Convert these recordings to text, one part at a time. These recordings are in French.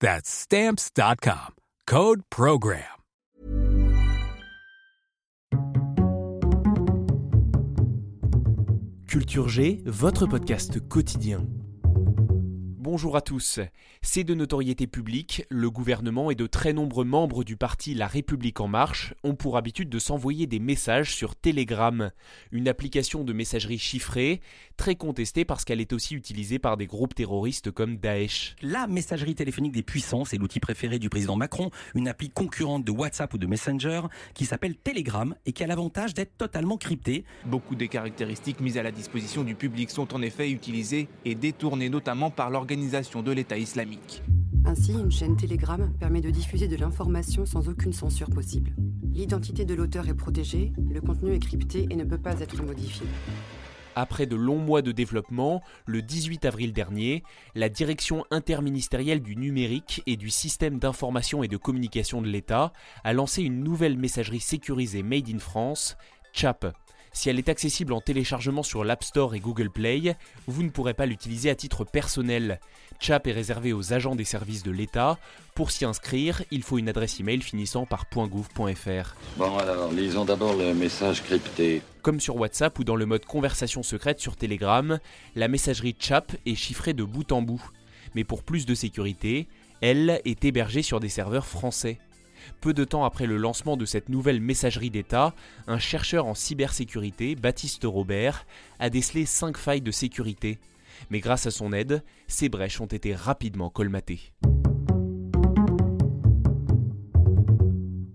That's Stamps.com. Code Program. Culture G, votre podcast quotidien. Bonjour à tous. C'est de notoriété publique, le gouvernement et de très nombreux membres du parti La République en marche ont pour habitude de s'envoyer des messages sur Telegram, une application de messagerie chiffrée, très contestée parce qu'elle est aussi utilisée par des groupes terroristes comme Daesh. La messagerie téléphonique des puissances est l'outil préféré du président Macron, une appli concurrente de WhatsApp ou de Messenger qui s'appelle Telegram et qui a l'avantage d'être totalement cryptée. Beaucoup des caractéristiques mises à la disposition du public sont en effet utilisées et détournées notamment par l'organisation de l'État islamique. Ainsi, une chaîne Telegram permet de diffuser de l'information sans aucune censure possible. L'identité de l'auteur est protégée, le contenu est crypté et ne peut pas être modifié. Après de longs mois de développement, le 18 avril dernier, la Direction interministérielle du numérique et du système d'information et de communication de l'État a lancé une nouvelle messagerie sécurisée Made in France, CHAP. Si elle est accessible en téléchargement sur l'App Store et Google Play, vous ne pourrez pas l'utiliser à titre personnel. Chap est réservé aux agents des services de l'État. Pour s'y inscrire, il faut une adresse email finissant par .gouv.fr. Bon alors, lisons d'abord le message crypté. Comme sur WhatsApp ou dans le mode conversation secrète sur Telegram, la messagerie Chap est chiffrée de bout en bout. Mais pour plus de sécurité, elle est hébergée sur des serveurs français. Peu de temps après le lancement de cette nouvelle messagerie d'État, un chercheur en cybersécurité, Baptiste Robert, a décelé 5 failles de sécurité. Mais grâce à son aide, ces brèches ont été rapidement colmatées.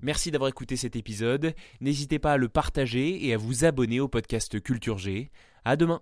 Merci d'avoir écouté cet épisode. N'hésitez pas à le partager et à vous abonner au podcast Culture G. À demain!